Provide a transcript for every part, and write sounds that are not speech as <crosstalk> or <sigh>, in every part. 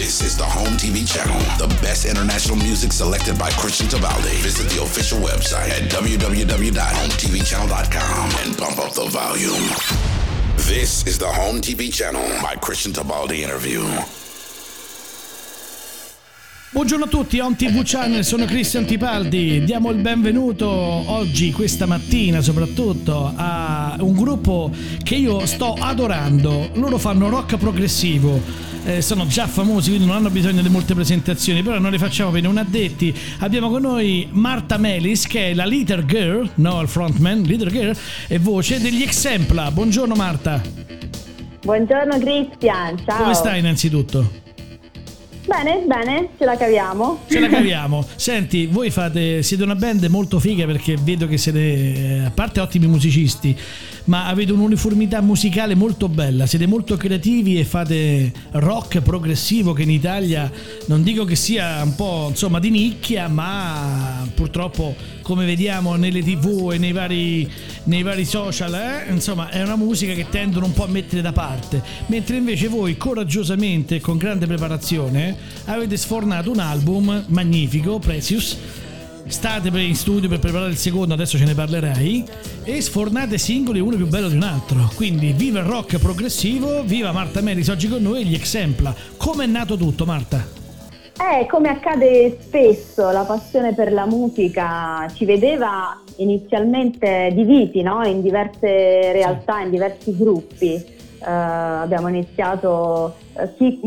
This is the Home TV channel, the best international music selected by Christian Tabaldi. Visit the official website at www.hometvchannel.com and bump up the volume. This is the Home TV channel by Christian Tabaldi interview. Buongiorno a tutti, On TV Channel, sono Cristian Tipaldi. Diamo il benvenuto oggi, questa mattina soprattutto, a un gruppo che io sto adorando. Loro fanno rock progressivo. Eh, sono già famosi, quindi non hanno bisogno di molte presentazioni, però noi le facciamo bene un addetti. Abbiamo con noi Marta Melis, che è la leader girl, no, il frontman, leader girl, e voce degli Exempla. Buongiorno Marta. Buongiorno Cristian, ciao. Come stai innanzitutto? Bene, bene, ce la caviamo. Ce la caviamo. Senti, voi fate, siete una band molto figa perché vedo che siete, eh, a parte ottimi musicisti, ma avete un'uniformità musicale molto bella, siete molto creativi e fate rock progressivo che in Italia non dico che sia un po' insomma di nicchia, ma purtroppo come vediamo nelle tv e nei vari, nei vari social, eh, insomma è una musica che tendono un po' a mettere da parte, mentre invece voi coraggiosamente e con grande preparazione avete sfornato un album magnifico, Precious, state in studio per preparare il secondo, adesso ce ne parlerai, e sfornate singoli uno più bello di un altro. Quindi viva il rock progressivo, viva Marta Meris oggi con noi e gli Exempla. Come è nato tutto Marta? Eh, come accade spesso, la passione per la musica ci vedeva inizialmente divisi no? in diverse realtà, in diversi gruppi. Uh, abbiamo iniziato uh, chi,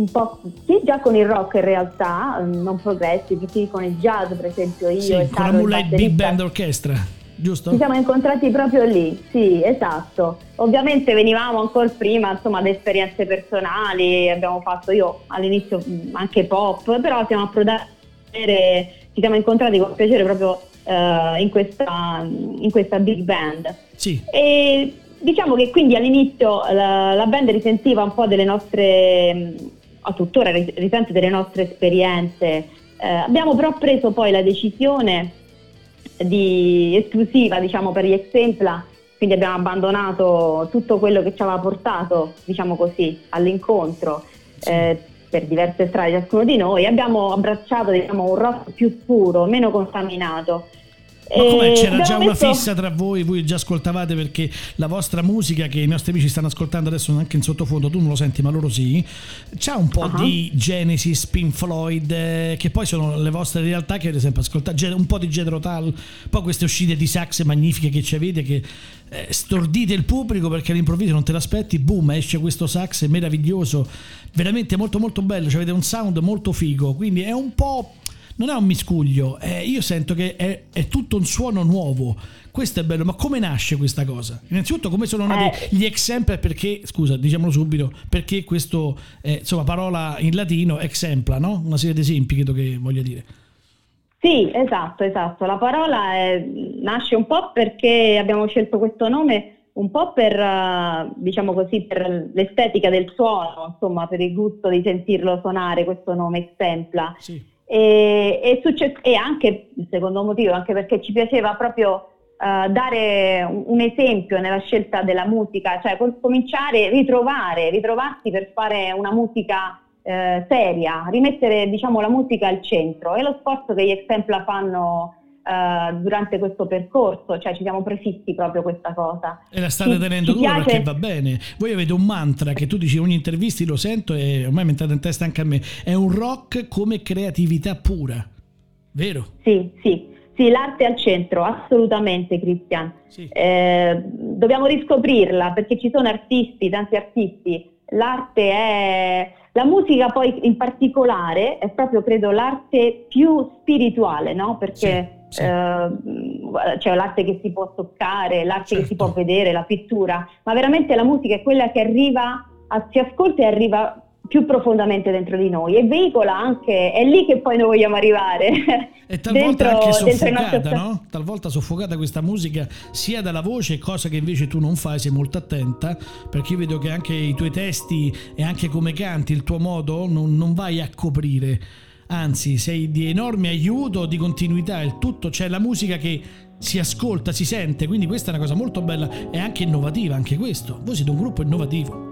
chi, già con il rock in realtà, um, non progressive, chi con il jazz per esempio io sì, e con la Moonlight Big Band Orchestra giusto? Ci siamo incontrati proprio lì, sì, esatto. Ovviamente venivamo ancora prima, insomma, da esperienze personali, abbiamo fatto io all'inizio anche pop, però siamo approdati, ci siamo incontrati con piacere proprio uh, in, questa, in, questa, big band. Sì. E diciamo che quindi all'inizio la, la band risentiva un po' delle nostre, a tuttora risente delle nostre esperienze. Eh, abbiamo però preso poi la decisione di esclusiva diciamo, per gli Exempla, quindi abbiamo abbandonato tutto quello che ci aveva portato diciamo così, all'incontro eh, per diverse strade ciascuno di noi, abbiamo abbracciato diciamo, un rock più puro, meno contaminato ma come c'era già una fissa tra voi? Voi già ascoltavate perché la vostra musica, che i nostri amici stanno ascoltando adesso anche in sottofondo, tu non lo senti, ma loro sì. C'ha un po' uh-huh. di Genesis, Pink Floyd, eh, che poi sono le vostre realtà che avete sempre ascoltato. Un po' di Jedro Tal, poi queste uscite di sax magnifiche che ci avete, che eh, stordite il pubblico perché all'improvviso non te l'aspetti, boom, esce questo sax meraviglioso, veramente molto molto bello. Cioè, avete un sound molto figo, quindi è un po' non è un miscuglio, eh, io sento che è, è, tutto un suono nuovo. Questo è bello, ma come nasce questa cosa? Innanzitutto, come sono nati eh. gli exemplar? Perché, scusa, diciamolo subito, perché questo, eh, insomma, parola in latino, exempla, no? Una serie di esempi, credo che voglia dire. Sì, esatto, esatto. La parola è, nasce un po' perché abbiamo scelto questo nome un po' per, uh, diciamo così, per l'estetica del suono, insomma, per il gusto di sentirlo suonare questo nome Exempla. Sì. E, e, succe- e anche, il secondo motivo, anche perché ci piaceva proprio uh, dare un, esempio nella scelta della musica, cioè cominciare, ritrovare, ritrovarsi per fare una musica uh, seria, rimettere diciamo, la musica al centro. È lo sforzo che gli Exempla fanno uh, durante questo percorso, cioè ci siamo prefissi proprio questa cosa. E la state ci, tenendo dura piace... perché va bene. Voi avete un mantra che tu dici in ogni intervista, lo sento e ormai mi è entrato in testa anche a me, è un rock come creatività pura, vero? Sì, sì. Sì, l'arte è al centro, assolutamente Cristian. Sì. Eh, dobbiamo riscoprirla perché ci sono artisti, tanti artisti. L'arte è... La musica poi in particolare è proprio, credo, l'arte più spirituale, no? Perché... Sì sì. eh, cioè l'arte che si può toccare, l'arte certo. che si può certo. vedere, la pittura, ma veramente la musica è quella che arriva, a, si ascolta e arriva più profondamente dentro di noi e veicola anche, è lì che poi noi vogliamo arrivare. E talvolta dentro, anche soffocata, no? Talvolta soffocata questa musica sia dalla voce, cosa che invece tu non fai, sei molto attenta, perché io vedo che anche i tuoi testi e anche come canti, il tuo modo, non, non vai a coprire anzi sei di enorme aiuto, di continuità, il tutto, c'è la musica che si ascolta, si sente, quindi questa è una cosa molto bella e anche innovativa, anche questo. Voi siete un gruppo innovativo.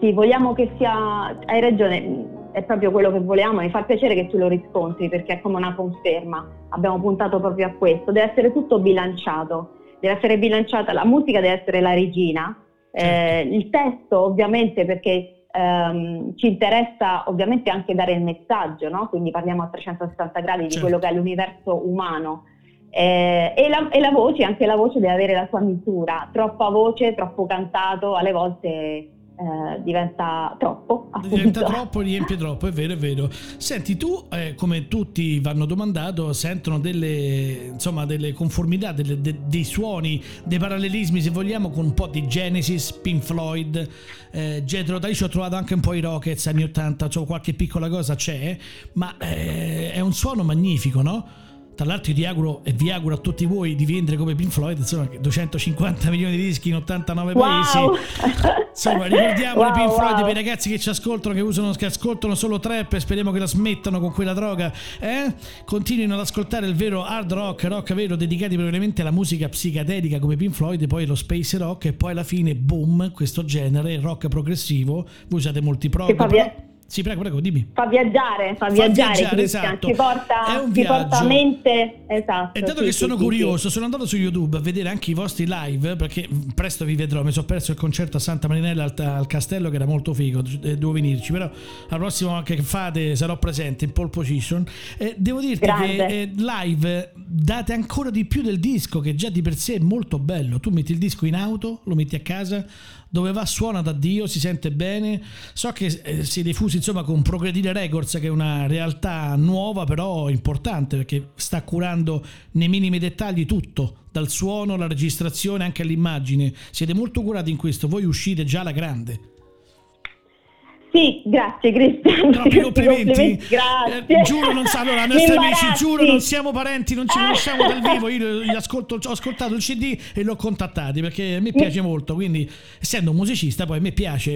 Sì, vogliamo che sia, hai ragione, è proprio quello che volevamo, mi fa piacere che tu lo riscontri perché è come una conferma, abbiamo puntato proprio a questo, deve essere tutto bilanciato, deve essere bilanciata, la musica deve essere la regina, eh, il testo ovviamente perché ehm, ci interessa ovviamente anche dare il messaggio, no? quindi parliamo a 360 gradi certo. di quello che è l'universo umano. Eh, e, la, e, la, voce, anche la voce deve avere la sua misura, troppa voce, troppo cantato, alle volte eh, diventa troppo. Appunto. Diventa troppo, riempie troppo, è vero, è vero. Senti, tu, eh, come tutti vanno domandato, sentono delle, insomma, delle conformità, delle, de, dei suoni, dei parallelismi, se vogliamo, con un po' di Genesis, Pink Floyd, eh, Tull. Io ho trovato anche un po' i Rockets anni 80, cioè qualche piccola cosa c'è, ma eh, è un suono magnifico, no? Tra l'altro ti auguro e vi auguro a tutti voi di vendere come Pink Floyd, insomma, 250 <laughs> milioni di dischi in 89 wow. paesi. <laughs> Insomma, ricordiamo wow, Pink Floyd wow. per i ragazzi che ci ascoltano, che usano, che ascoltano solo trap e speriamo che la smettano con quella droga. Eh? Continuino ad ascoltare il vero hard rock, rock vero, dedicati probabilmente alla musica psichedelica come Pink Floyd, poi lo space rock e poi alla fine, boom, questo genere, rock progressivo. Voi usate molti prog. Sì, prego, prego, dimmi. Fa viaggiare, fa, fa viaggiare, viaggiare esatto. ci porta, È un ci porta a mente, esatto. E dato sì, che sono sì, curioso, sì. sono andato su YouTube a vedere anche i vostri live, perché presto vi vedrò, mi sono perso il concerto a Santa Marinella al, al Castello che era molto figo, devo venirci, però prossima anche che fate sarò presente in pole position. Eh, devo dirti Grande. che eh, live date ancora di più del disco, che già di per sé è molto bello. Tu metti il disco in auto, lo metti a casa, dove va suona da Dio, si sente bene. So che eh, si è diffuso insomma con Progredire Records, che è una realtà nuova però importante perché sta curando nei minimi dettagli tutto, dal suono alla registrazione anche all'immagine. Siete molto curati in questo, voi uscite già alla grande. Sì, grazie Cristian. Troppi <laughs> complimenti. complimenti. Grazie. Eh, giuro, non, allora, nostri amici, giuro, non siamo parenti, non ci conosciamo dal vivo. Io ascolto, ho ascoltato il CD e l'ho contattati perché a me piace molto. Quindi, essendo un musicista, poi a me piace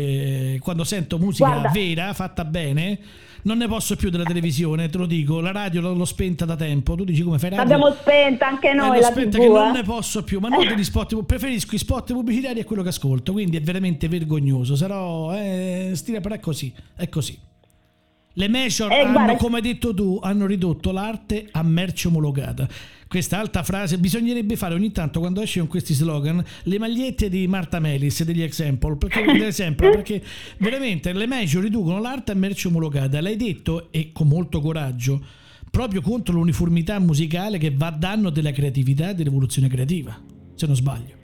eh, quando sento musica Guarda. vera, fatta bene non ne posso più della televisione, te lo dico. La radio l'ho, spenta da tempo. Tu dici come fai radio? L'abbiamo spenta anche noi. Eh, l'ho spenta TV, che eh? non ne posso più. Ma non degli spot. Preferisco i spot pubblicitari a quello che ascolto. Quindi è veramente vergognoso. Sarò. Eh, stile, però è così. È così. Le major eh, hanno, guarda. come hai detto tu, hanno ridotto l'arte a merce omologata questa alta frase, bisognerebbe fare ogni tanto quando esce con questi slogan le magliette di Marta Melis degli example, perché, esempio, perché veramente le major riducono l'arte a merce omologata, l'hai detto e con molto coraggio, proprio contro l'uniformità musicale che va a danno della creatività e dell'evoluzione creativa, se non sbaglio.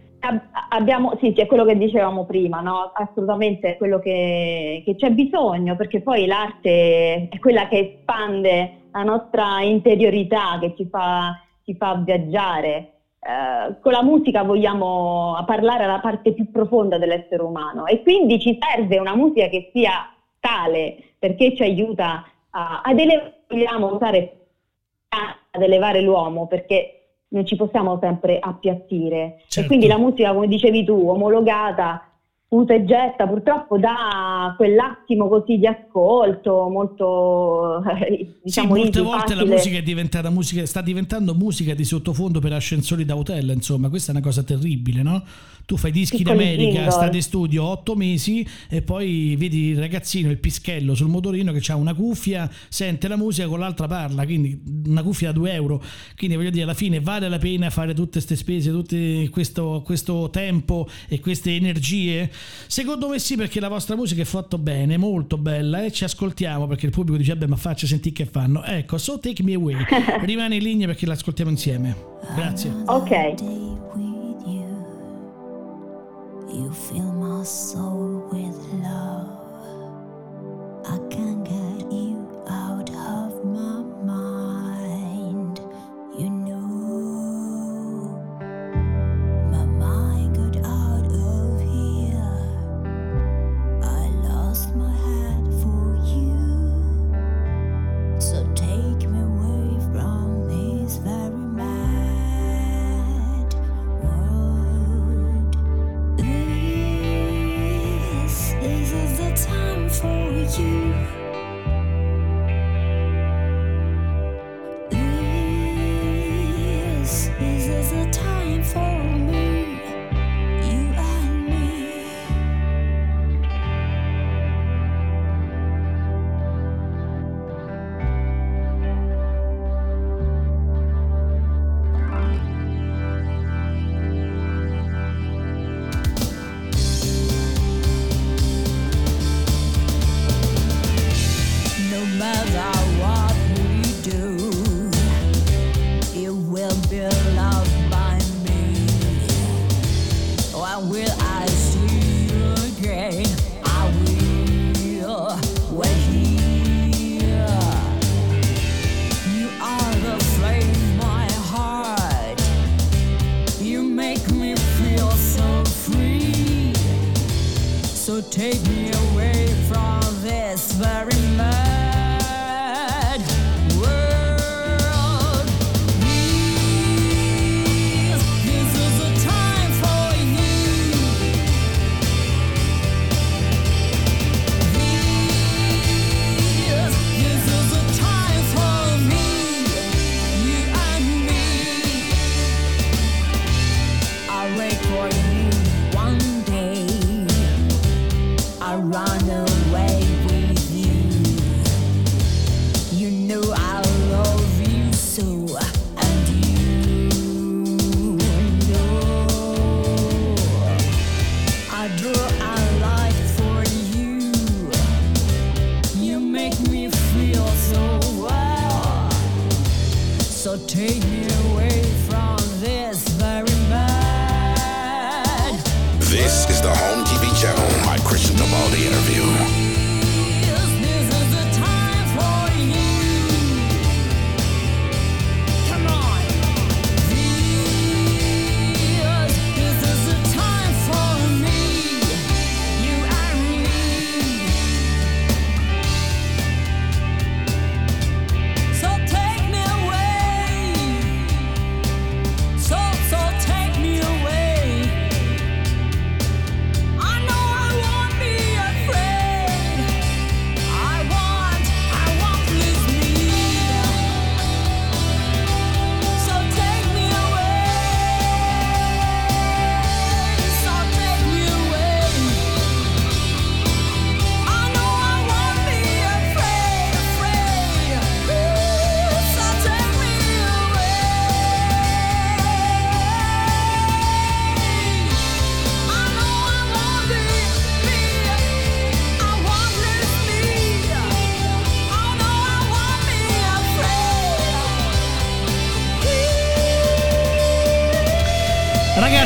Abbiamo, sì, è quello che dicevamo prima, no? assolutamente quello che, che c'è bisogno, perché poi l'arte è quella che espande la nostra interiorità, che ci fa ci fa viaggiare. Eh, con la musica vogliamo parlare alla parte più profonda dell'essere umano e quindi ci serve una musica che sia tale perché ci aiuta a, ad elevare, vogliamo usare ad elevare l'uomo perché non ci possiamo sempre appiattire certo. e quindi la musica come dicevi tu omologata usa e getta purtroppo dà quell'attimo così di ascolto molto diciamo sì, molte volte facile. la musica è diventata musica sta diventando musica di sottofondo per ascensori da hotel insomma questa è una cosa terribile no? Tu fai dischi in America stai in studio otto mesi e poi vedi il ragazzino il pischello sul motorino che ha una cuffia sente la musica con l'altra parla quindi una cuffia da 2 euro quindi voglio dire alla fine vale la pena fare tutte queste spese tutto questo, questo tempo e queste energie Secondo me sì, perché la vostra musica è fatta bene, molto bella e ci ascoltiamo perché il pubblico dice, beh, ma faccia sentire che fanno. Ecco, so take me away. <laughs> Rimane in linea perché l'ascoltiamo insieme. Grazie. Ok. You fill my soul with love. I can't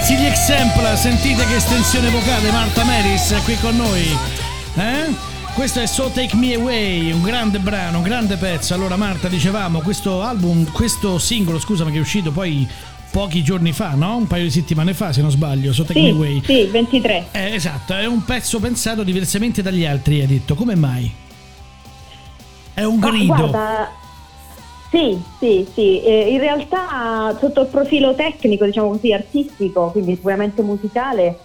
Ragazzi, gli Exemplar, sentite che estensione vocale, Marta Meris è qui con noi. Eh? Questo è So Take Me Away, un grande brano, un grande pezzo. Allora Marta, dicevamo, questo album, questo singolo, scusami, che è uscito poi pochi giorni fa, no? Un paio di settimane fa, se non sbaglio, So Take Me Away. Sì, sì, 23. Eh, esatto, è un pezzo pensato diversamente dagli altri, hai detto. Come mai? È un Ma grido. guarda, sì, sì, sì. eh, in realtà sotto il profilo tecnico, diciamo così, artistico, quindi sicuramente musicale,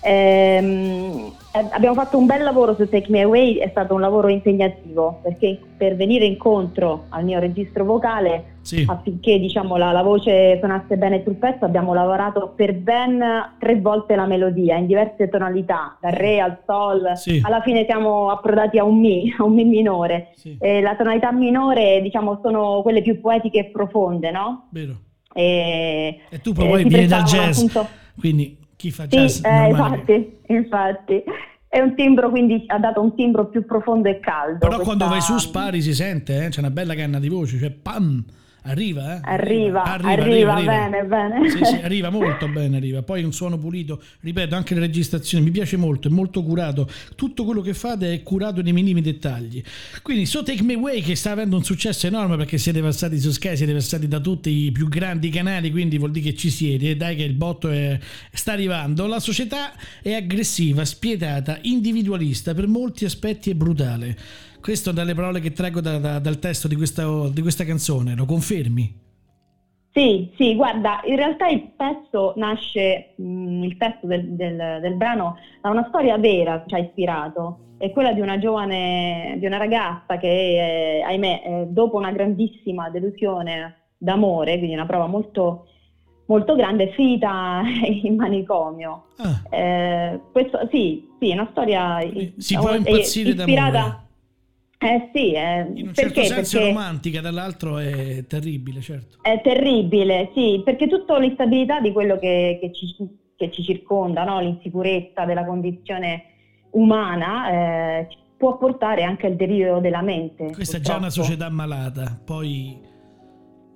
ehm, eh, abbiamo fatto un bel lavoro su Take Me Away, è stato un lavoro impegnativo perché per venire incontro al mio registro vocale Sì. affinché diciamo, la, la voce suonasse bene sul pezzo abbiamo lavorato per ben tre volte la melodia in diverse tonalità, dal re al sol, Sì. alla fine siamo approdati a un mi, a un mi minore. Sì, E la tonalità minore diciamo sono quelle più poetiche e profonde, no? vero. E, E tu poi eh, vieni dal jazz, appunto- quindi chi fa jazz eh, infatti, infatti. È un timbro, quindi ha dato un timbro più profondo e caldo. Però quando vai questa- su spari si sente, eh? c'è una bella canna di voce, cioè pam, arriva, eh? Arriva, arriva, bene, bene. Sì, sì, arriva molto bene, arriva. Poi un suono pulito, ripeto, anche le registrazioni, mi piace molto, è molto curato. Tutto quello che fate è curato nei minimi dettagli. Quindi So Take Me Away che sta avendo un successo enorme perché siete passati su Sky, siete passati da tutti i più grandi canali, quindi vuol dire che ci siete, e dai che il botto è- sta arrivando. La società è aggressiva, spietata, individualista, per molti aspetti è brutale. Questo dalle parole che traggo da- da- dal testo di questa, di questa canzone, lo confermi? Sì, sì, guarda, in realtà il pezzo nasce, mh, il testo del, del- del brano da una storia vera che ci ha ispirato, è quella di una giovane, di una ragazza che, eh, ahimè, eh, dopo una grandissima delusione d'amore, quindi una prova molto, molto grande, è finita <laughs> in manicomio. Ah. Eh, questo, sì, sì, è una storia Si può impazzire ispirata. Eh sì, eh, In un perché? certo senso Perché- romantica, dall'altro è terribile, certo. È terribile, sì, perché tutta l'instabilità di quello che, che ci, che ci circonda, no? l'insicurezza della condizione umana, eh, può portare anche al delirio della mente. Questa è già una purtroppo. società malata, poi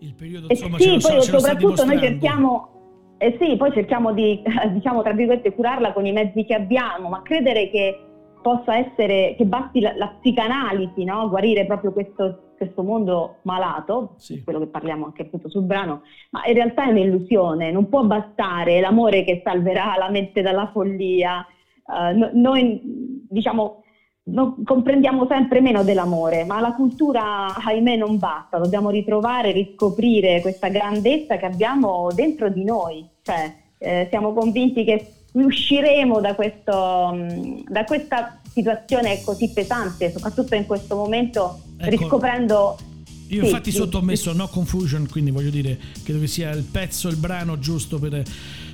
il periodo Eh insomma sì, ce poi ce soprattutto noi cerchiamo, eh sì, poi cerchiamo di, <laughs> diciamo, tra virgolette, curarla con i mezzi che abbiamo, ma credere che possa essere, che basti la, la psicanalisi, no? guarire proprio questo, questo mondo malato, Sì. quello che parliamo anche appunto sul brano, ma in realtà è un'illusione, non può bastare l'amore che salverà la mente dalla follia. Eh, no- noi, diciamo, non- comprendiamo sempre meno dell'amore, ma la cultura, ahimè, non basta, dobbiamo ritrovare, riscoprire questa grandezza che abbiamo dentro di noi, cioè eh, siamo convinti che usciremo da, questo, mh, da questa situazione così pesante, soprattutto in questo momento, Ecco. riscoprendo... Io infatti sì, sotto ho messo No Confusion, quindi voglio dire, credo che sia il pezzo, il brano giusto per,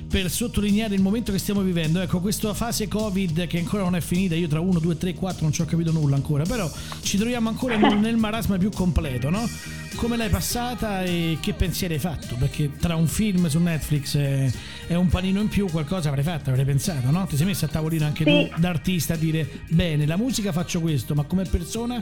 per sottolineare il momento che stiamo vivendo. Ecco, questa fase Covid che ancora non è finita, io tra 1, 2, 3, 4 non ci ho capito nulla ancora, però ci troviamo ancora nel, marasma più completo, no? Come l'hai passata e che pensieri hai fatto? Perché tra un film su Netflix e, un panino in più qualcosa avrei fatto, avrei pensato, no? Ti sei messo a tavolino anche Sì. tu da artista a dire, bene, la musica faccio questo, ma come persona?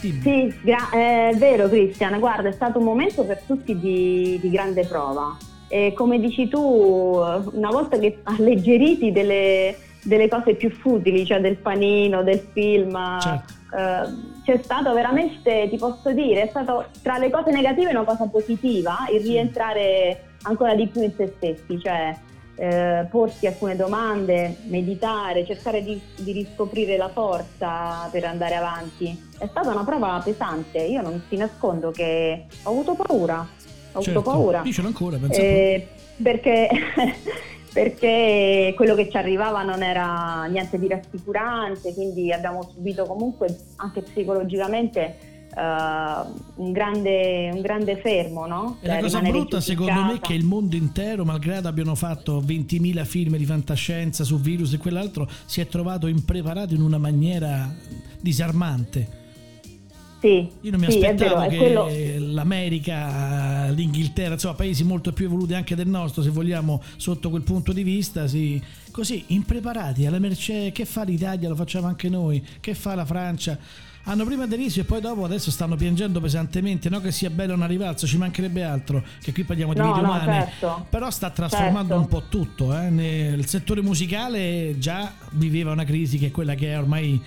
Sì, gra- è vero Cristian, guarda, è stato un momento per tutti di, di grande prova. E come dici tu, una volta che alleggeriti delle, delle cose più futili, cioè del panino, del film, Certo. eh, c'è stato veramente, ti posso dire, è stato tra le cose negative una cosa positiva, il rientrare ancora di più in se stessi, cioè eh, porsi alcune domande, meditare, cercare di, di riscoprire la forza per andare avanti. È stata una prova pesante, io non ti nascondo che ho avuto paura, ho Certo. avuto paura. Io ce l'ho ancora, Eh, perché, <laughs> perché quello che ci arrivava non era niente di rassicurante, quindi abbiamo subito comunque anche psicologicamente eh, un, grande, un grande fermo, no? E la Cioè, cosa brutta secondo me è che il mondo intero, malgrado abbiano fatto 20.000 film di fantascienza su virus e quell'altro, si è trovato impreparato in una maniera disarmante. Sì, Io non mi sì, aspettavo vero, che quello- l'America, l'Inghilterra, insomma paesi molto più evoluti anche del nostro, se vogliamo, sotto quel punto di vista, sì, così impreparati alla mercé, che fa l'Italia, lo facciamo anche noi, che fa la Francia. Hanno prima deriso e poi dopo adesso stanno piangendo pesantemente, no che sia bello una rivalsa, ci mancherebbe altro, che qui parliamo di No, vite no, umane, certo. però sta trasformando Certo. un po' tutto. eh. Nel settore musicale già viveva una crisi che è quella che è ormai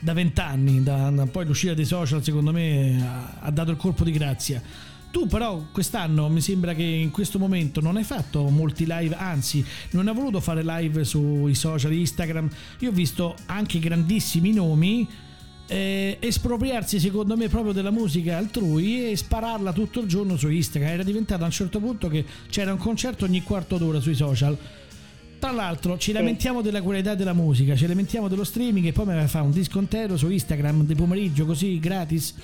da vent'anni, poi l'uscita dei social secondo me ha, ha dato il colpo di grazia. Tu però quest'anno mi sembra che in questo momento non hai fatto molti live, anzi non hai voluto fare live sui social Instagram. Io ho visto anche grandissimi nomi eh, espropriarsi secondo me proprio della musica altrui e spararla tutto il giorno su Instagram. Era diventato a un certo punto che c'era un concerto ogni quarto d'ora sui social. Tra l'altro ci lamentiamo della qualità della musica, ci lamentiamo dello streaming e poi mi fa un disco intero su Instagram di pomeriggio così gratis.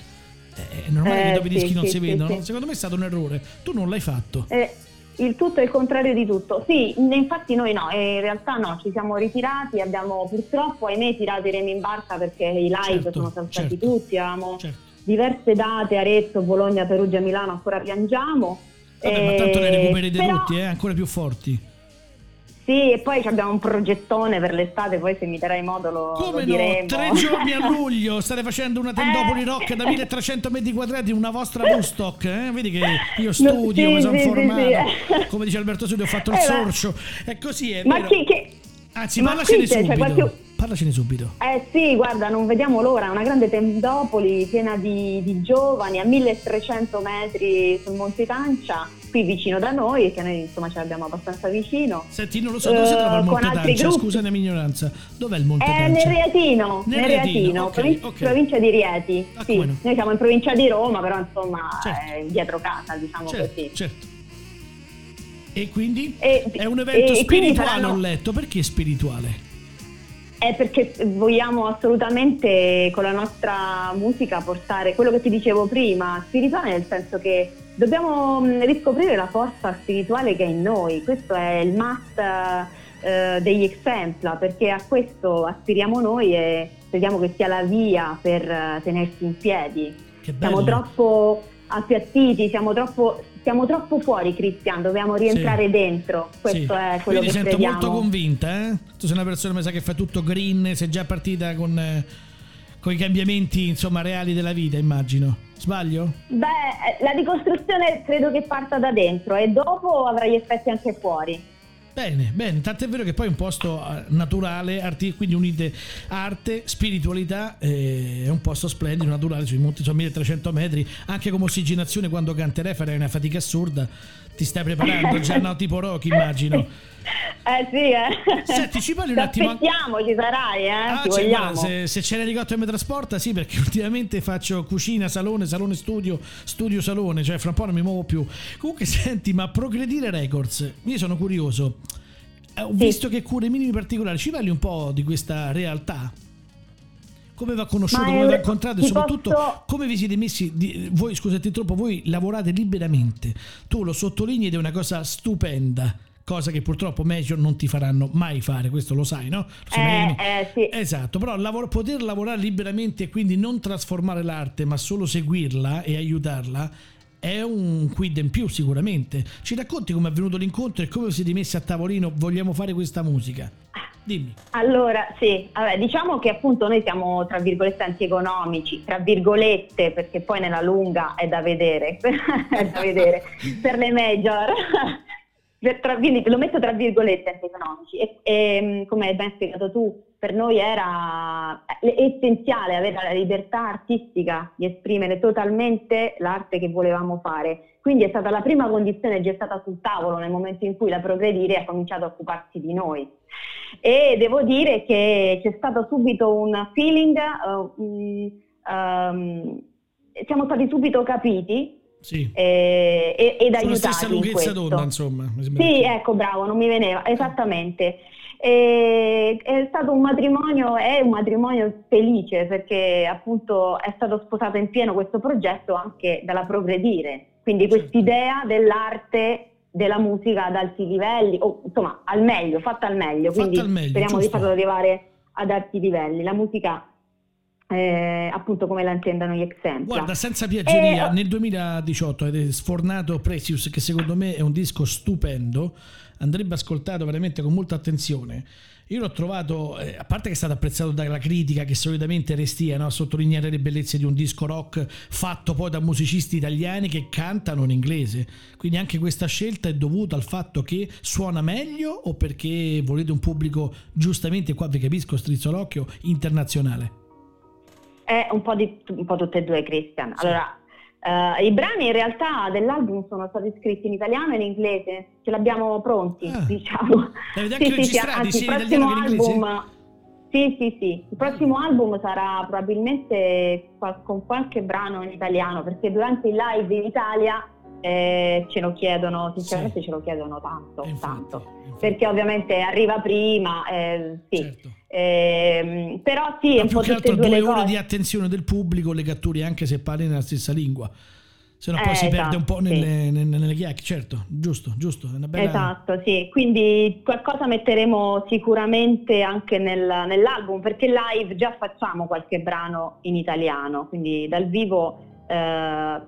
Eh, È normale che Eh, dopo i sì, dischi non sì, si sì, vedono. sì. Secondo me è stato un errore. Tu non l'hai fatto. Eh, il tutto è il contrario di tutto. Sì, infatti noi no, eh, in realtà no, ci siamo ritirati, abbiamo purtroppo ahimè tirato i remi in barca perché i live Certo, sono saltati certo. tutti, avevamo Certo. diverse date, Arezzo, Bologna, Perugia, Milano, ancora piangiamo. Vabbè, ma tanto ne Eh, recupererete però- tutti, eh, ancora più forti. Sì, e poi abbiamo un progettone per l'estate, poi se mi darai modo lo, Come lo no? diremo. Tre giorni a luglio state facendo una tendopoli Eh. rock da 1300 metri quadrati, una vostra Woodstock, eh? Vedi che io studio, sì, mi sono sì, formato. sì. Come dice Alberto Studio, ho fatto il Eh, sorcio. È così, è Ma vero. chi, che... Anzi, ma parlacene qui c'è- c'è subito. qualche- Parlacene subito. Eh sì, guarda, non vediamo l'ora, è una grande tendopoli piena di, di giovani a 1300 metri sul Monte Tancia, qui vicino da noi, che noi insomma ce l'abbiamo abbastanza vicino. Senti, non lo so, dove si Eh, trova il con Monte Tancia? Scusa la mia ignoranza. Dov'è il Monte È Tancia? nel Rietino, Nel nel Rietino, Rietino, ok, provin- ok. provincia di Rieti. Ah, sì, no. noi siamo in provincia di Roma, però insomma Certo. è dietro casa, diciamo Certo, così. certo. E quindi? E- È un evento e spirituale, saranno- ho letto. Perché spirituale? È perché vogliamo assolutamente con la nostra musica portare quello che ti dicevo prima, spirituale nel senso che dobbiamo mh, riscoprire la forza spirituale che è in noi, questo è il must eh, degli Exempla, perché a questo aspiriamo noi e crediamo che sia la via per eh, tenersi in piedi. Siamo troppo appiattiti, siamo troppo, siamo troppo fuori Cristian, dobbiamo rientrare Sì. dentro, questo Sì. è quello Io ti che sento crediamo. molto convinta, eh? Tu sei una persona mi sa che fa tutto green, sei già partita con, eh, con i cambiamenti insomma reali della vita, immagino. Sbaglio? Beh, eh, la ricostruzione credo che parta da dentro e dopo avrà gli effetti anche fuori. Bene, bene, tant'è vero che poi è un posto eh, naturale, arti- quindi unite arte, spiritualità, eh, è un posto splendido, naturale, sui monti sono 1300 metri, anche come ossigenazione quando canterai farai una fatica assurda, ti stai preparando già, no? Tipo Rocky immagino. <laughs> Eh sì, eh. Senti, ci parli un Ti attimo- aspettiamo, ci sarai, eh, Ah, ti cioè, guarda, se, se c'è l'elicottero e mi trasporta, sì, perché <laughs> ultimamente faccio cucina, salone, salone studio, studio salone, cioè fra un po' non mi muovo più. Comunque, <laughs> senti, ma Progredire Records, io sono curioso. Eh, Ho Sì. visto che cure minimi particolari, ci parli un po' di questa realtà? Come va conosciuto, Ma come va incontrato e soprattutto posso- come vi siete messi, di- voi scusate troppo, voi lavorate liberamente, tu lo sottolinei ed è una cosa stupenda, cosa che purtroppo Major non ti faranno mai fare, questo lo sai, no? Eh, eh, sì. Esatto, però lavor- poter lavorare liberamente e quindi non trasformare l'arte, ma solo seguirla e aiutarla è un quid in più sicuramente. Ci racconti come è avvenuto l'incontro e come vi siete messi a tavolino, vogliamo fare questa musica? <laughs> Dimmi. Allora, sì, vabbè, diciamo che appunto noi siamo tra virgolette antieconomici, tra virgolette, perché poi nella lunga è da vedere, <laughs> è da vedere <laughs> per le major. <laughs> Per tra- quindi lo metto tra virgolette antieconomici e, e come hai ben spiegato tu, per noi era eh, essenziale avere la libertà artistica di esprimere totalmente l'arte che volevamo fare. Quindi è stata la prima condizione gettata sul tavolo nel momento in cui la Progredire ha cominciato a occuparsi di noi. E devo dire che c'è stato subito un feeling, uh, um, siamo stati subito capiti Sì. eh, e, ed Sulla stessa lunghezza d'onda, insomma. Sì, ecco, bravo, non mi veniva, esattamente. E- è stato un matrimonio, è un matrimonio felice perché appunto è stato sposato in pieno questo progetto anche dalla Progredire, quindi Certo. quest'idea dell'arte, della musica ad alti livelli, o insomma al meglio, fatta al meglio, Fatta quindi al meglio, speriamo di giusto. farlo arrivare ad alti livelli. La musica eh, appunto come la intendono gli exempla. Guarda, senza piaggeria, Eh, nel 2018 avete sfornato Precious, che secondo me è un disco stupendo, andrebbe ascoltato veramente con molta attenzione. Io l'ho trovato, eh, a parte che è stato apprezzato dalla critica che solitamente restia no, a sottolineare le bellezze di un disco rock fatto poi da musicisti italiani che cantano in inglese. Quindi anche questa scelta è dovuta al fatto che suona meglio o perché volete un pubblico giustamente, qua vi capisco, strizzo l'occhio, internazionale. È un po', di, un po' tutte e due, Christian. Sì. Allora, eh, i brani in realtà dell'album sono stati scritti in italiano e in inglese, ce l'abbiamo pronti, Ah. diciamo. Li avete anche registrati anzi, il prossimo album. Sì, sì, sì. Il prossimo album sarà probabilmente qua- con qualche brano in italiano, perché durante il live in Italia eh, ce lo chiedono, sinceramente Sì. ce lo chiedono tanto, infatti, tanto. infatti. Perché ovviamente arriva prima, eh, sì. Certo. Ehm, però sì, è Ma un più po' che altro due due ore di attenzione del pubblico le catturi anche se parli nella stessa lingua se no poi Eh, si perde un po' esatto, nelle, nelle, nelle chiacchiere certo giusto giusto è bella Esatto, sì, quindi qualcosa metteremo sicuramente anche nel- nell'album, perché live già facciamo qualche brano in italiano, quindi dal vivo eh, ab-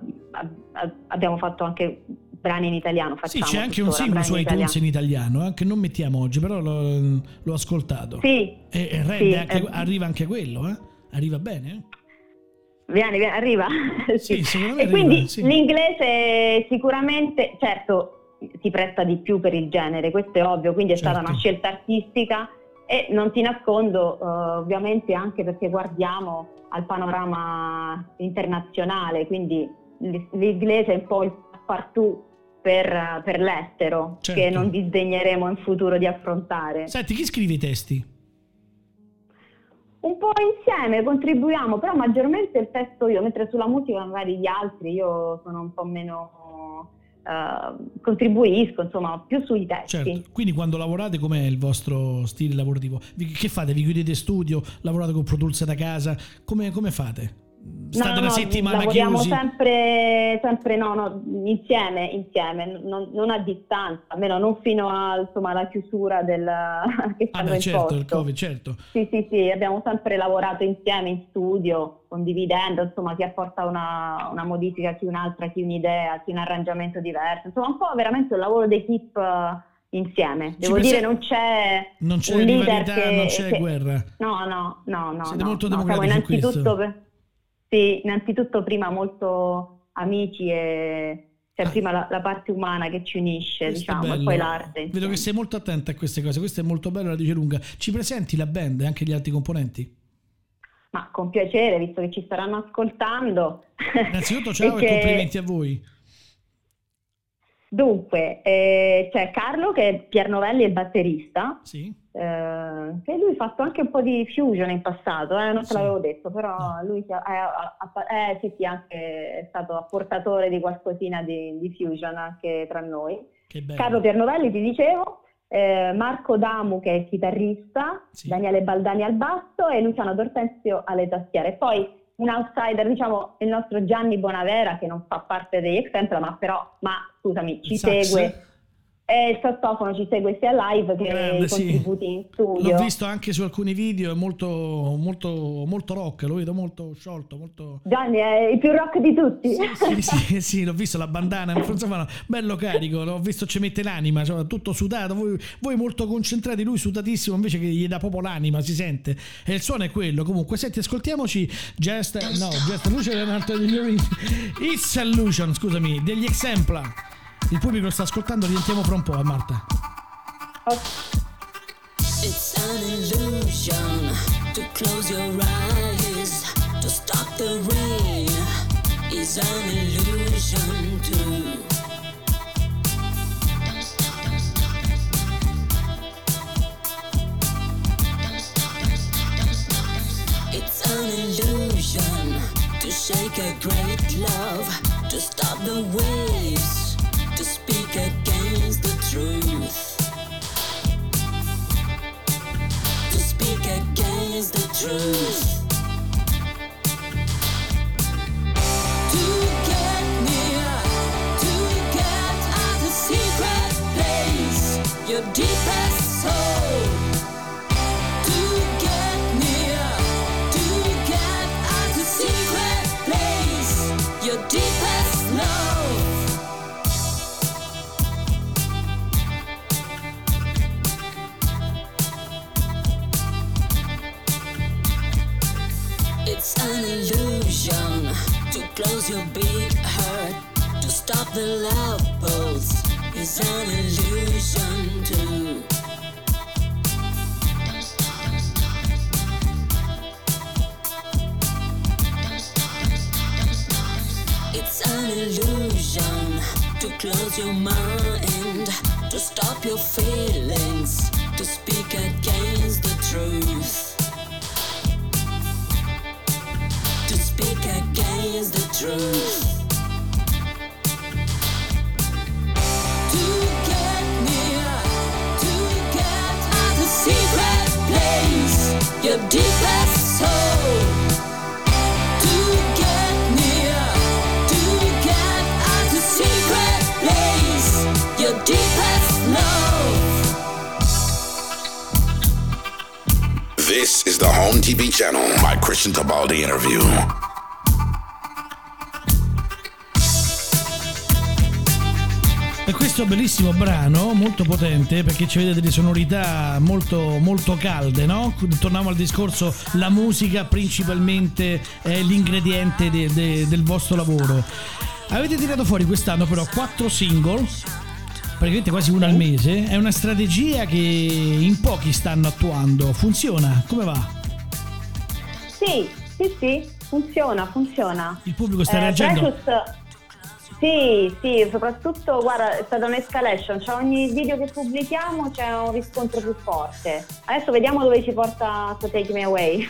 ab- abbiamo fatto anche brani in italiano. sì c'è anche un singolo su iTunes in italiano eh, che non mettiamo oggi però l'ho, l'ho ascoltato Sì, e, e sì, anche- eh. arriva anche quello eh? arriva bene? Vieni, vieni, arriva. Sì, <laughs> me e arriva, quindi sì. l'inglese sicuramente, certo, si presta di più per il genere, questo è ovvio, quindi è stata Certo. una scelta artistica e non ti nascondo, eh, ovviamente anche perché guardiamo al panorama internazionale, quindi l'inglese è un po' il passepartout per, per l'estero, Certo. che non disdegneremo in futuro di affrontare. senti chi scrive i testi? Un po' insieme contribuiamo, però maggiormente il testo io, mentre sulla musica magari gli altri io sono un po' meno eh, contribuisco, insomma, più sui testi. Certo, quindi quando lavorate com'è il vostro stile lavorativo? Che fate? Vi chiudete studio? Lavorate con Pro da casa? Come, come fate? State No, una no, settimana lavoriamo sempre, sempre no, no, insieme, insieme, non, non a distanza, almeno non fino a, insomma, alla chiusura del, <laughs> che Ah beh certo, il. Covid, certo. Sì, sì, sì, abbiamo sempre lavorato insieme in studio, condividendo, insomma, chi apporta una, una modifica, chi un'altra, chi un'idea, chi un arrangiamento diverso, insomma, un po' veramente un lavoro d'equipe insieme. Devo pensa- dire, non c'è, Non c'è un leader che, non c'è che- guerra. No, no, no, no. Siete no, molto no, siamo democratici in innanzitutto, sì, innanzitutto prima molto amici e c'è Ah. prima la, la parte umana che ci unisce, Questo diciamo, e poi l'arte. Vedo che sei molto attenta a queste cose, questo è molto bello, la dice lunga. Ci presenti la band e anche gli altri componenti? Ma con piacere, visto che ci staranno ascoltando. Innanzitutto ciao <laughs> e, che- complimenti a voi. Dunque, eh, c'è Carlo che è Piernovelli, il batterista, Sì? Eh, che lui ha fatto anche un po' di fusion in passato, eh, non te l'avevo detto, però No. lui è- è- eh, sì, sì, anche è stato apportatore di qualcosina di, di fusion anche tra noi. Carlo Piernovelli, ti dicevo, eh, Marco Damu che è chitarrista, Sì. Daniele Baldani al basso e Luciano D'Ortenzio alle tastiere. Poi un outsider, diciamo, il nostro Gianni Bonavera che non fa parte degli Exempla, ma però, ma scusami, ci segue. E il sassofono ci segue sia live che Grande, i sì. contributi in studio. L'ho visto anche su alcuni video, è molto, molto, molto rock, lo vedo molto sciolto, molto... Gianni è il più rock di tutti. <laughs> Sì, sì, sì, l'ho visto la bandana, insomma, bello carico, l'ho visto ci mette l'anima, cioè, tutto sudato, voi, voi molto concentrati, lui sudatissimo invece che gli dà proprio l'anima, si sente, e il suono è quello. Comunque, senti, ascoltiamoci Just, no, Just Illusion è un altro degli It's Illusion, scusami, degli Exempla. Il pubblico sta ascoltando, rientriamo fra un po', eh, Marta. It's an illusion to close your eyes, to stop the rain. Is an illusion too. It's an illusion to shake a great love, to stop the waves, truth. To get near, to get at the secret place, your deepest soul. To get near, to get at the secret place, your deepest love. This is the Home TV channel, my Christian Tabaldi interview. Questo bellissimo brano, molto potente, perché ci vede delle sonorità molto, molto calde, no? Torniamo al discorso, la musica principalmente è l'ingrediente de- de- del vostro lavoro. Avete tirato fuori quest'anno però quattro single, praticamente quasi una al mese, è una strategia che in pochi stanno attuando, funziona? Come va? Sì, sì, sì, funziona, funziona. Il pubblico sta Eh, reagendo? Precious- sì, sì, soprattutto guarda, è stata un'escalation, cioè ogni video che pubblichiamo c'è un riscontro più forte. Adesso vediamo dove ci porta So Take Me Away.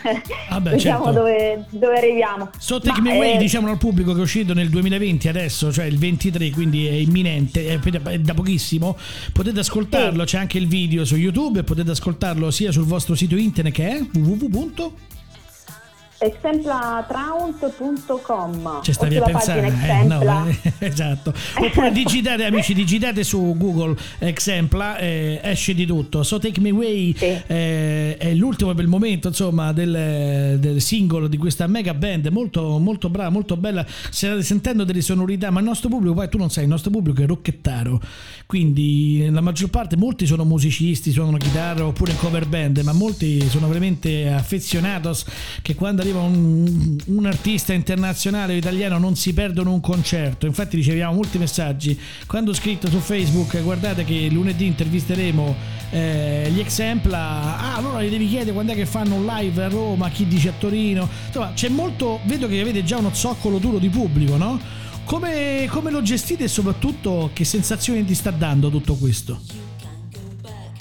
Ah beh, <laughs> vediamo certo. dove, dove arriviamo. So Take Ma, Me Away, eh, diciamolo al pubblico che è uscito nel 2020 adesso, cioè il 23, quindi è imminente, è da pochissimo. Potete ascoltarlo, c'è anche il video su YouTube potete ascoltarlo sia sul vostro sito internet che è www. exemplatraunt.com Ci stavi a pensare, eh, no, eh, <laughs> esatto. Oppure digitate, amici, digitate su Google Exempla, eh, esce di tutto. So Take Me Away Sì. eh, è l'ultimo per il momento, insomma, del, del singolo di questa mega band, molto, molto brava, molto bella. State sentendo delle sonorità, ma il nostro pubblico, poi tu non sai, il nostro pubblico è rocchettaro, quindi la maggior parte, molti sono musicisti, suonano chitarra oppure cover band, ma molti sono veramente affezionatos che quando arriva un, un artista internazionale o italiano non si perdono un concerto. Infatti riceviamo molti messaggi. Quando ho scritto su Facebook, guardate che lunedì intervisteremo eh, gli Exempla, ah allora gli devi chiedere quando è che fanno un live a Roma, chi dice a Torino. Insomma, c'è molto, vedo che avete già uno zoccolo duro di pubblico, no? Come, come lo gestite e soprattutto che sensazioni ti sta dando tutto questo?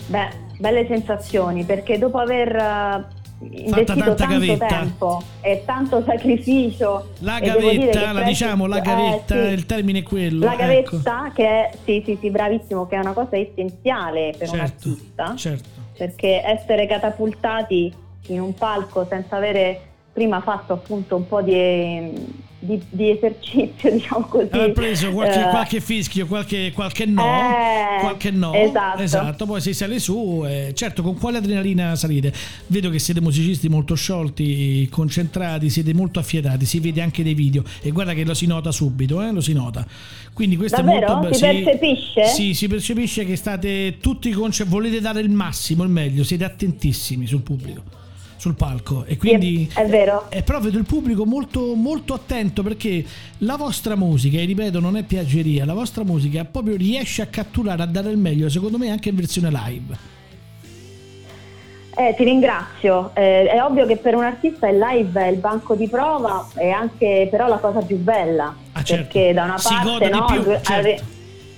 Beh, belle sensazioni perché dopo aver investito tanta tanto gavetta. tempo e tanto sacrificio La gavetta, la diciamo, la eh, gavetta, sì. il termine è quello. La ecco. gavetta che è, sì sì sì bravissimo, che è una cosa essenziale per un Certo, artista certo. perché essere catapultati in un palco senza avere prima fatto appunto un po' di, di, di esercizio, <laughs> diciamo così. Aver preso qualche, eh, qualche fischio, qualche, qualche no, Eh, qualche no, esatto. poi si sale su, e certo con quale adrenalina salite? Vedo che siete musicisti molto sciolti, concentrati, siete molto affiatati, si vede anche dei video e guarda che lo si nota subito, eh, lo si nota. Quindi questo Davvero? è molto bello. Si percepisce? Sì, si percepisce che state tutti conce- volete dare il massimo, il meglio, siete attentissimi sul pubblico, sul palco e quindi è vero. e però vedo il pubblico molto, molto attento perché la vostra musica, e ripeto, non è piaggeria, la vostra musica proprio riesce a catturare, a dare il meglio, secondo me anche in versione live. Eh, ti ringrazio. Eh, è ovvio che per un artista il live è il banco di prova e anche però la cosa più bella. Ah, certo. Perché da una parte no, più, certo.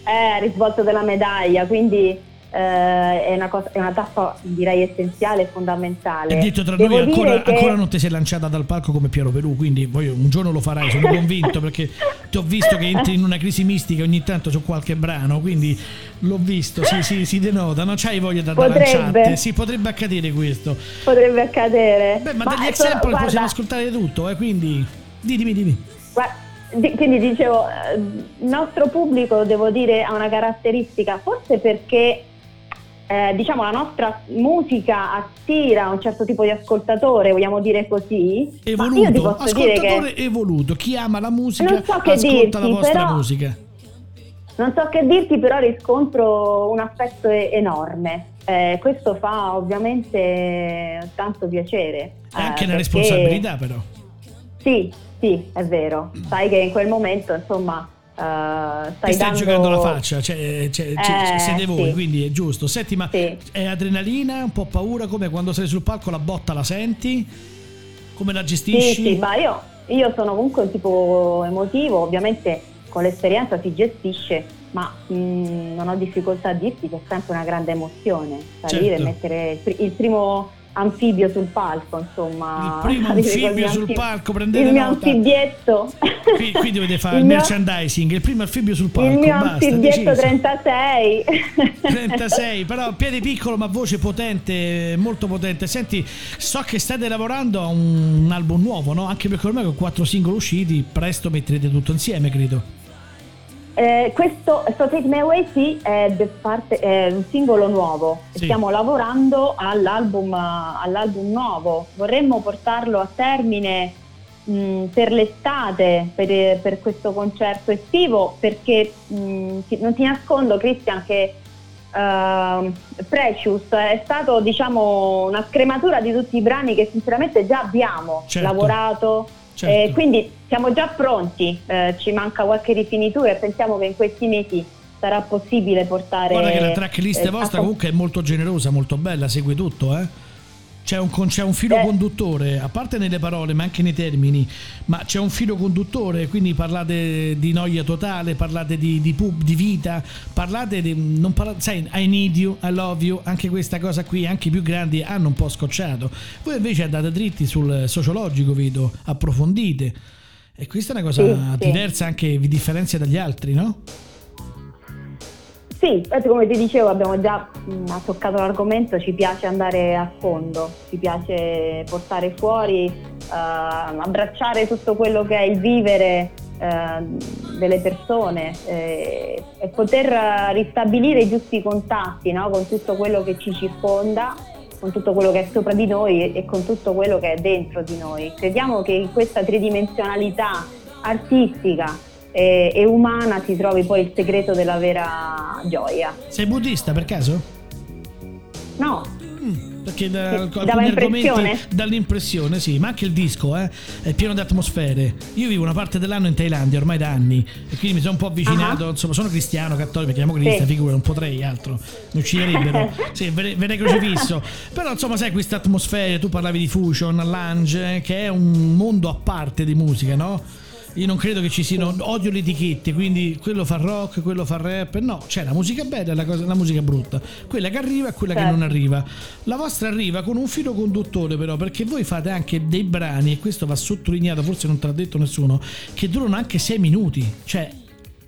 è il risvolto della medaglia, quindi eh, è, una cosa- è una tappa direi essenziale e fondamentale. E detto tra Devo noi, ancora, che- ancora non ti sei lanciata dal palco come Piero Perù, quindi poi un giorno lo farai, sono convinto, perché ti ho visto che entri in una crisi mistica ogni tanto su qualche brano, quindi l'ho visto, sì, sì, si denota, non c'hai voglia da, da lanciarti, sì, potrebbe accadere questo. potrebbe accadere. Beh, ma, Ma degli sono- example guarda, possiamo ascoltare tutto, eh, quindi di- dimmi, dimmi. Guarda, di- quindi dicevo, eh, il nostro pubblico, devo dire, ha una caratteristica, forse perché eh, diciamo la nostra musica attira un certo tipo di ascoltatore, vogliamo dire così. Ma io ti Evoluto, posso ascoltatore che evoluto, chi ama la musica Non so che ascolta la dirti, vostra però- musica. non so che dirti, però riscontro un affetto e- enorme. Eh, questo fa ovviamente tanto piacere. Eh, anche una perché- responsabilità però. Sì, sì, è vero. Sai che in quel momento, insomma, eh, stai, Ti stai dando... giocando la faccia, cioè, cioè, cioè, Eh, siete voi, sì. quindi è giusto. Senti, ma Sì. è adrenalina, un po' paura, come quando sei sul palco la botta la senti? Come la Sì, gestisci? sì, ma io, io sono comunque un tipo emotivo, ovviamente con l'esperienza si gestisce, ma mh, non ho difficoltà a dirti che è sempre una grande emozione, salire Certo. e mettere il, pri- il primo anfibio sul palco, insomma. Il primo anfibio sul anfib- palco, prendete Il mio nota. anfibietto. Qui, qui dovete fare <laughs> il, Il mio- merchandising, il primo anfibio sul palco, Il mio basta, anfibietto deciso. 36. 36, <laughs> però piede piccolo ma voce potente, molto potente. Senti, so che state lavorando a un, un album nuovo, no? Anche perché ormai con quattro singoli usciti, presto metterete tutto insieme, credo. Eh, questo So Take Me Away sì, è, parte- è un singolo nuovo. Sì. Stiamo lavorando all'album, all'album nuovo. Vorremmo portarlo a termine mh, per l'estate, per, per questo concerto estivo, perché mh, ti- non ti nascondo, Christian, che ehm, Precious è stato diciamo una scrematura di tutti i brani che sinceramente già abbiamo Certo. lavorato. Certo. Quindi siamo già pronti, eh, ci manca qualche rifinitura e pensiamo che in questi mesi sarà possibile portare... Guarda che la tracklist eh, vostra a- comunque è molto generosa, molto bella, segue tutto, eh. C'è un, c'è un filo Eh. conduttore, a parte nelle parole, ma anche nei termini, ma c'è un filo conduttore, quindi parlate di noia totale, parlate di, di pub, di vita, parlate di... Non parlate, sai, I need you, I love you, anche questa cosa qui, anche i più grandi hanno un po' scocciato. Voi invece andate dritti sul sociologico, vedo, approfondite. E questa è una cosa Sì, sì. diversa, anche vi differenzia dagli altri, no? Sì, come ti dicevo abbiamo già mh, toccato l'argomento, ci piace andare a fondo, ci piace portare fuori, eh, abbracciare tutto quello che è il vivere eh, delle persone eh, e poter ristabilire i giusti contatti no? con tutto quello che ci circonda, con tutto quello che è sopra di noi e, con tutto quello che è dentro di noi. Crediamo che in questa tridimensionalità artistica e, e umana si trovi poi il segreto della vera gioia. Sei buddista per caso? No, Perché da, dava argomenti impressione? dall'impressione, sì, ma anche il disco eh, è pieno di atmosfere. Io vivo una parte dell'anno in Thailandia ormai da anni e quindi mi sono un po' avvicinato. Ah. Insomma, sono cristiano, cattolico, mi chiamo Cristian, Sì. figura, non potrei altro. Mi ucciderebbero. <laughs> sì, verrei verrei crocifisso. Però insomma, sai, queste atmosfere, tu parlavi di fusion, lounge, eh, che è un mondo a parte di musica, no? Io non credo che ci siano, odio le etichette, quindi quello fa rock, quello fa rap. No, c'è la musica bella e la, cosa- la musica brutta. Quella che arriva e quella che Certo. non arriva. La vostra arriva con un filo conduttore, però, perché voi fate anche dei brani, e questo va sottolineato, forse non te l'ha detto nessuno, che durano anche sei minuti. Cioè,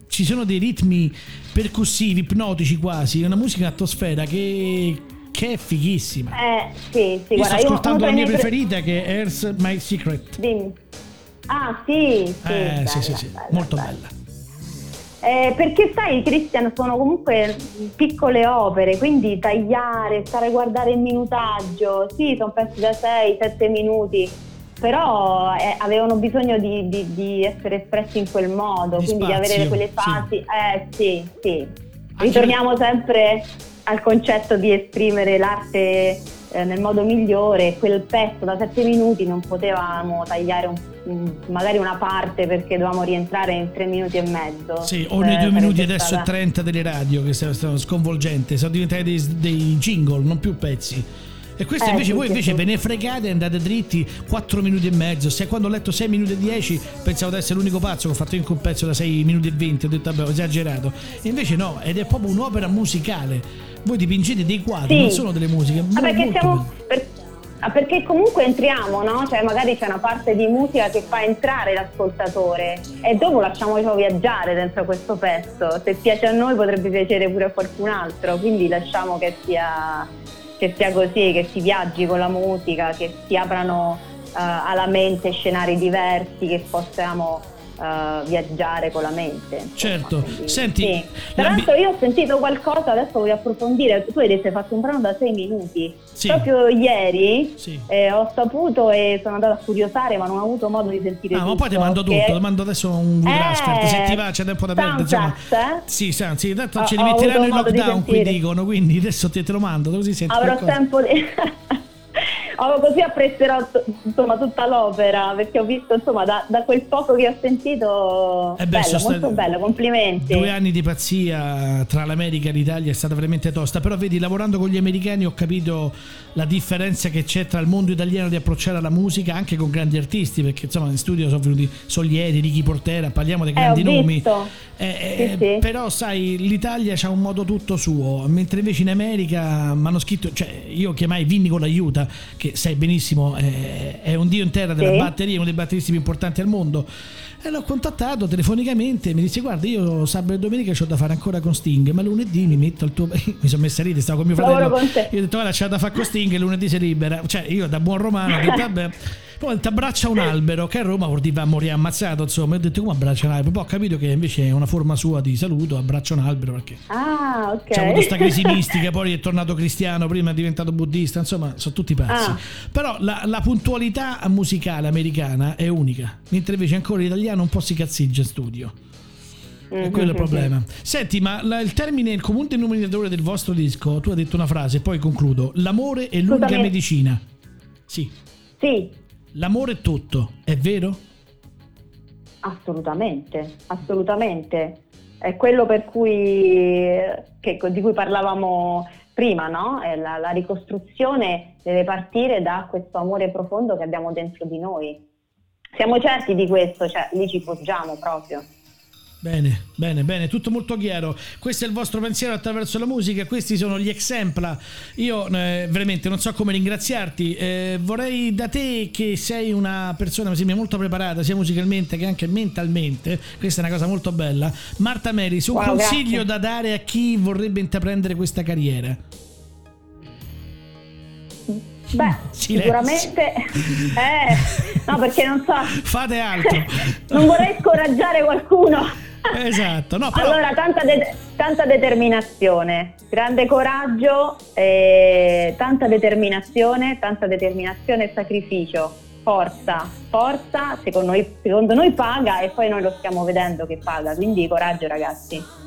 ci sono dei ritmi percussivi, ipnotici quasi, una musica in atmosfera che, che è fighissima. eh, sì, sì, io guarda, sto io ascoltando uno la mia miei pre- preferita che è Earth My Secret. Dimmi. Ah sì, sì, eh, bella, sì, sì, sì, bella, molto bella. bella. Eh, perché sai, Cristian, sono comunque piccole opere, quindi tagliare, stare a guardare il minutaggio, sì, sono pezzi da 6-7 minuti, però eh, avevano bisogno di, di- di essere espressi in quel modo, Di quindi di spazio, avere quelle sì. fasi. Eh sì, sì. Ritorniamo sempre al concetto di esprimere l'arte eh, nel modo migliore, quel pezzo da 7 minuti non potevamo tagliare un- magari una parte perché dovevamo rientrare in 3 minuti e mezzo. Sì, o nei Eh, due minuti sarebbe adesso e stata- 30 delle radio che sono sono sconvolgenti, sono diventati dei, dei jingle, non più pezzi. E questo Eh, invece sì, voi invece sì. ve ne fregate e andate dritti 4 minuti e mezzo. Se quando ho letto 6 minuti e 10 pensavo di essere l'unico pazzo che ho fatto anche un pezzo da 6 minuti e 20, ho detto vabbè ho esagerato. E invece no, ed è proprio un'opera musicale. Voi dipingete dei quadri, Sì. non sono delle musiche. Ah, perché, siamo, ah, perché comunque entriamo, no? Cioè magari c'è una parte di musica che fa entrare l'ascoltatore e dopo lasciamocelo viaggiare dentro questo pezzo. Se piace a noi potrebbe piacere pure a qualcun altro, quindi lasciamo che sia, che sia così, che si viaggi con la musica, che si aprano eh, alla mente scenari diversi, che possiamo eh, viaggiare con la mente. Certo. Quindi, Senti, sì. Tra l'altro io ho sentito qualcosa, adesso voglio approfondire, tu hai detto hai fatto un brano da 6 minuti. Sì. Proprio ieri Sì. eh, ho saputo e sono andata a curiosare, ma non ho avuto modo di sentire Ah, tutto. ma poi ti mando tutto, che- ti mando adesso un Google Eh, Transfer, se ti va c'è tempo da perdere. insomma. Eh? Sì, sì, anzi, tanto Ho- ce li ho metteranno avuto in lockdown qui dicono, quindi adesso te, te lo mando, così senti Avrò qualcosa. tempo di... <laughs> Oh, così apprezzerò insomma tutta l'opera perché ho visto insomma da, da quel poco che ho sentito Eh beh, bello, molto bello, complimenti. Due anni di pazzia tra l'America e l'Italia è stata veramente tosta, però vedi, lavorando con gli americani ho capito la differenza che c'è tra il mondo italiano di approcciare alla musica anche con grandi artisti, perché insomma in studio sono venuti Solieri, Ricky Portera, parliamo dei Eh, grandi nomi. visto. Eh, Sì, eh, sì. Però sai, l'Italia ha un modo tutto suo, mentre invece in America mi hanno scritto, cioè io chiamai Vinny con l'aiuta, che sai benissimo eh, è un dio in terra della Sì. batteria, uno dei batteristi più importanti al mondo. E l'ho contattato telefonicamente e mi disse guarda io sabato e domenica ho da fare ancora con Sting, ma lunedì mi metto al tuo... <laughs> mi sono messa a ridere, stavo con mio fratello. Con. Io ho detto guarda c'è da fare con Sting e lunedì si libera. Cioè io da buon romano ho detto vabbè... Poi ti abbraccia un albero che a Roma vuol dire va a morire ammazzato insomma. Ho detto come abbraccia un albero? Poi ho capito che invece è una forma sua di saluto, abbraccia un albero perché... Ah, ok. C'è avuto sta crisi <laughs> mistica, poi è tornato cristiano, prima è diventato buddista, insomma, sono tutti pazzi. Ah. Però la, la puntualità musicale americana è unica, mentre invece ancora l'italiano un po' si cazziggia in studio. E quello è il problema. <laughs> Senti, ma la- il termine, il comune denominatore del vostro disco, tu hai detto una frase, poi concludo. L'amore è l'unica Scusami. medicina. Sì, Sì, l'amore è tutto, è vero? Assolutamente, assolutamente. È quello per cui, che- di cui parlavamo prima, no? La, la ricostruzione deve partire da questo amore profondo che abbiamo dentro di noi. Siamo certi di questo, cioè lì ci poggiamo proprio. Bene, bene, bene, tutto molto chiaro. Questo è il vostro pensiero attraverso la musica, questi sono gli exempla. Io eh, veramente non so come ringraziarti. Eh, vorrei da te che sei una persona mi sembra molto preparata sia musicalmente che anche mentalmente, questa è una cosa molto bella. Marta Meris, un Wow, consiglio grazie. da dare a chi vorrebbe intraprendere questa carriera? Beh, <laughs> Silenzio. sicuramente... Eh, no, perché non so... Fate altro. <laughs> non vorrei scoraggiare qualcuno. Esatto, no, però Allora, tanta, de- tanta determinazione, grande coraggio, e tanta determinazione, tanta determinazione e sacrificio, forza, forza, secondo noi, secondo noi paga e poi noi lo stiamo vedendo che paga, quindi coraggio ragazzi.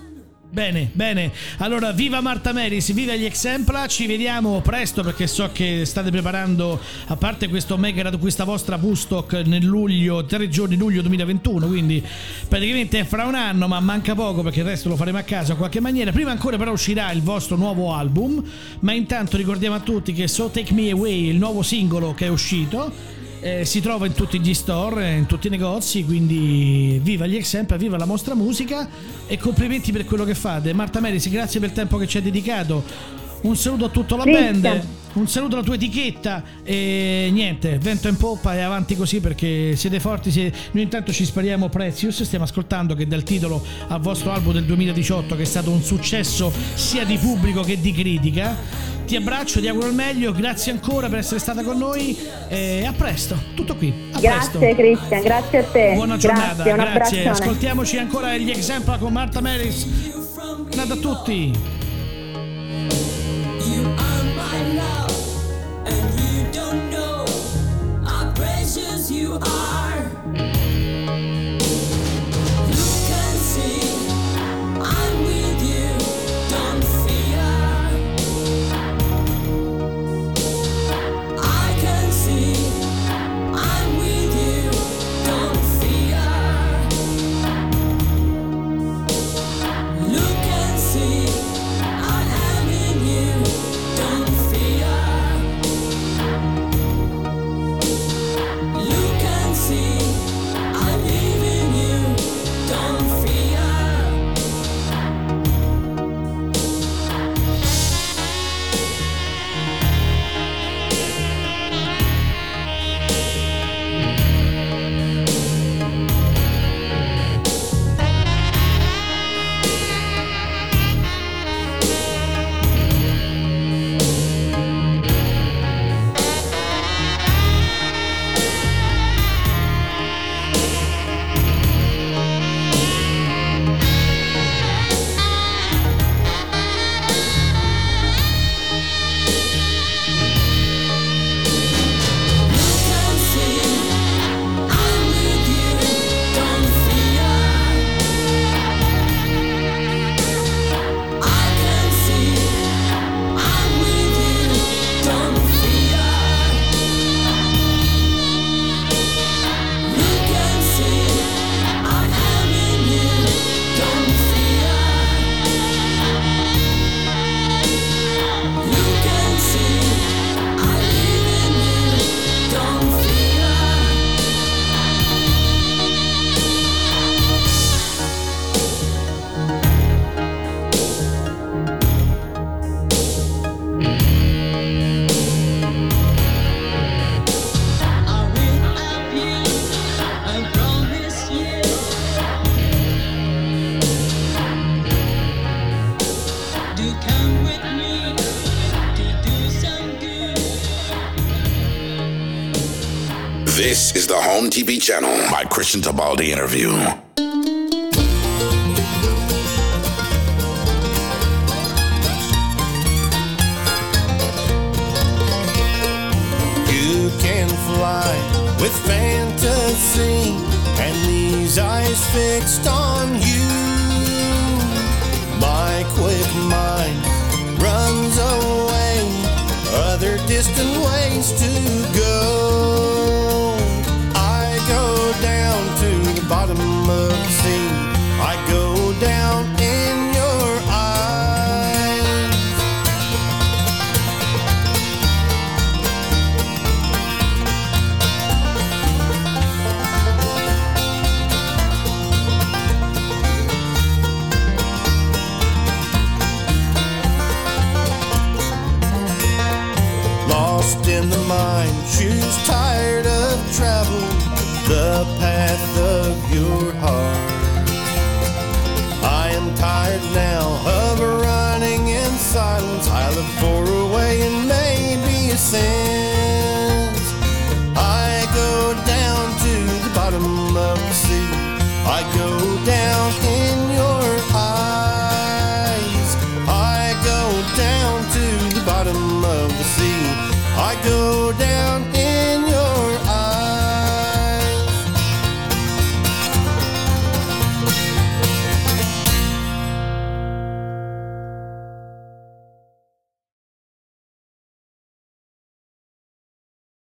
Bene, bene. Allora, viva Marta Meris, viva gli Exempla. Ci vediamo presto perché so che state preparando, a parte questo mega questa vostra Pustock nel luglio, 3 giorni luglio 2021. Quindi praticamente è fra un anno, ma manca poco perché il resto lo faremo a casa in qualche maniera. Prima ancora, però, uscirà il vostro nuovo album. Ma intanto ricordiamo a tutti che So Take Me Away, il nuovo singolo che è uscito. Eh, si trova in tutti gli store, in tutti i negozi, quindi viva gli Exempla, viva la vostra musica e complimenti per quello che fate. Marta Meris, grazie per il tempo che ci hai dedicato. Un saluto a tutta la Cristian. band un saluto alla tua etichetta e niente, vento in poppa e avanti così perché siete forti. siete- Noi intanto ci spariamo Prezious, stiamo ascoltando che dà il titolo al vostro album del 2018 che è stato un successo sia di pubblico che di critica. Ti abbraccio, ti auguro il meglio, grazie ancora per essere stata con noi e a presto, tutto qui. A presto. Grazie Cristian, grazie a te. Buona giornata, grazie, grazie. Ascoltiamoci ancora gli Exempla con Marta Meris. Nada a tutti. TV channel. My Christian Tabaldi interview. You can fly with fantasy and these eyes fixed on you. My quick mind runs away other distant ways to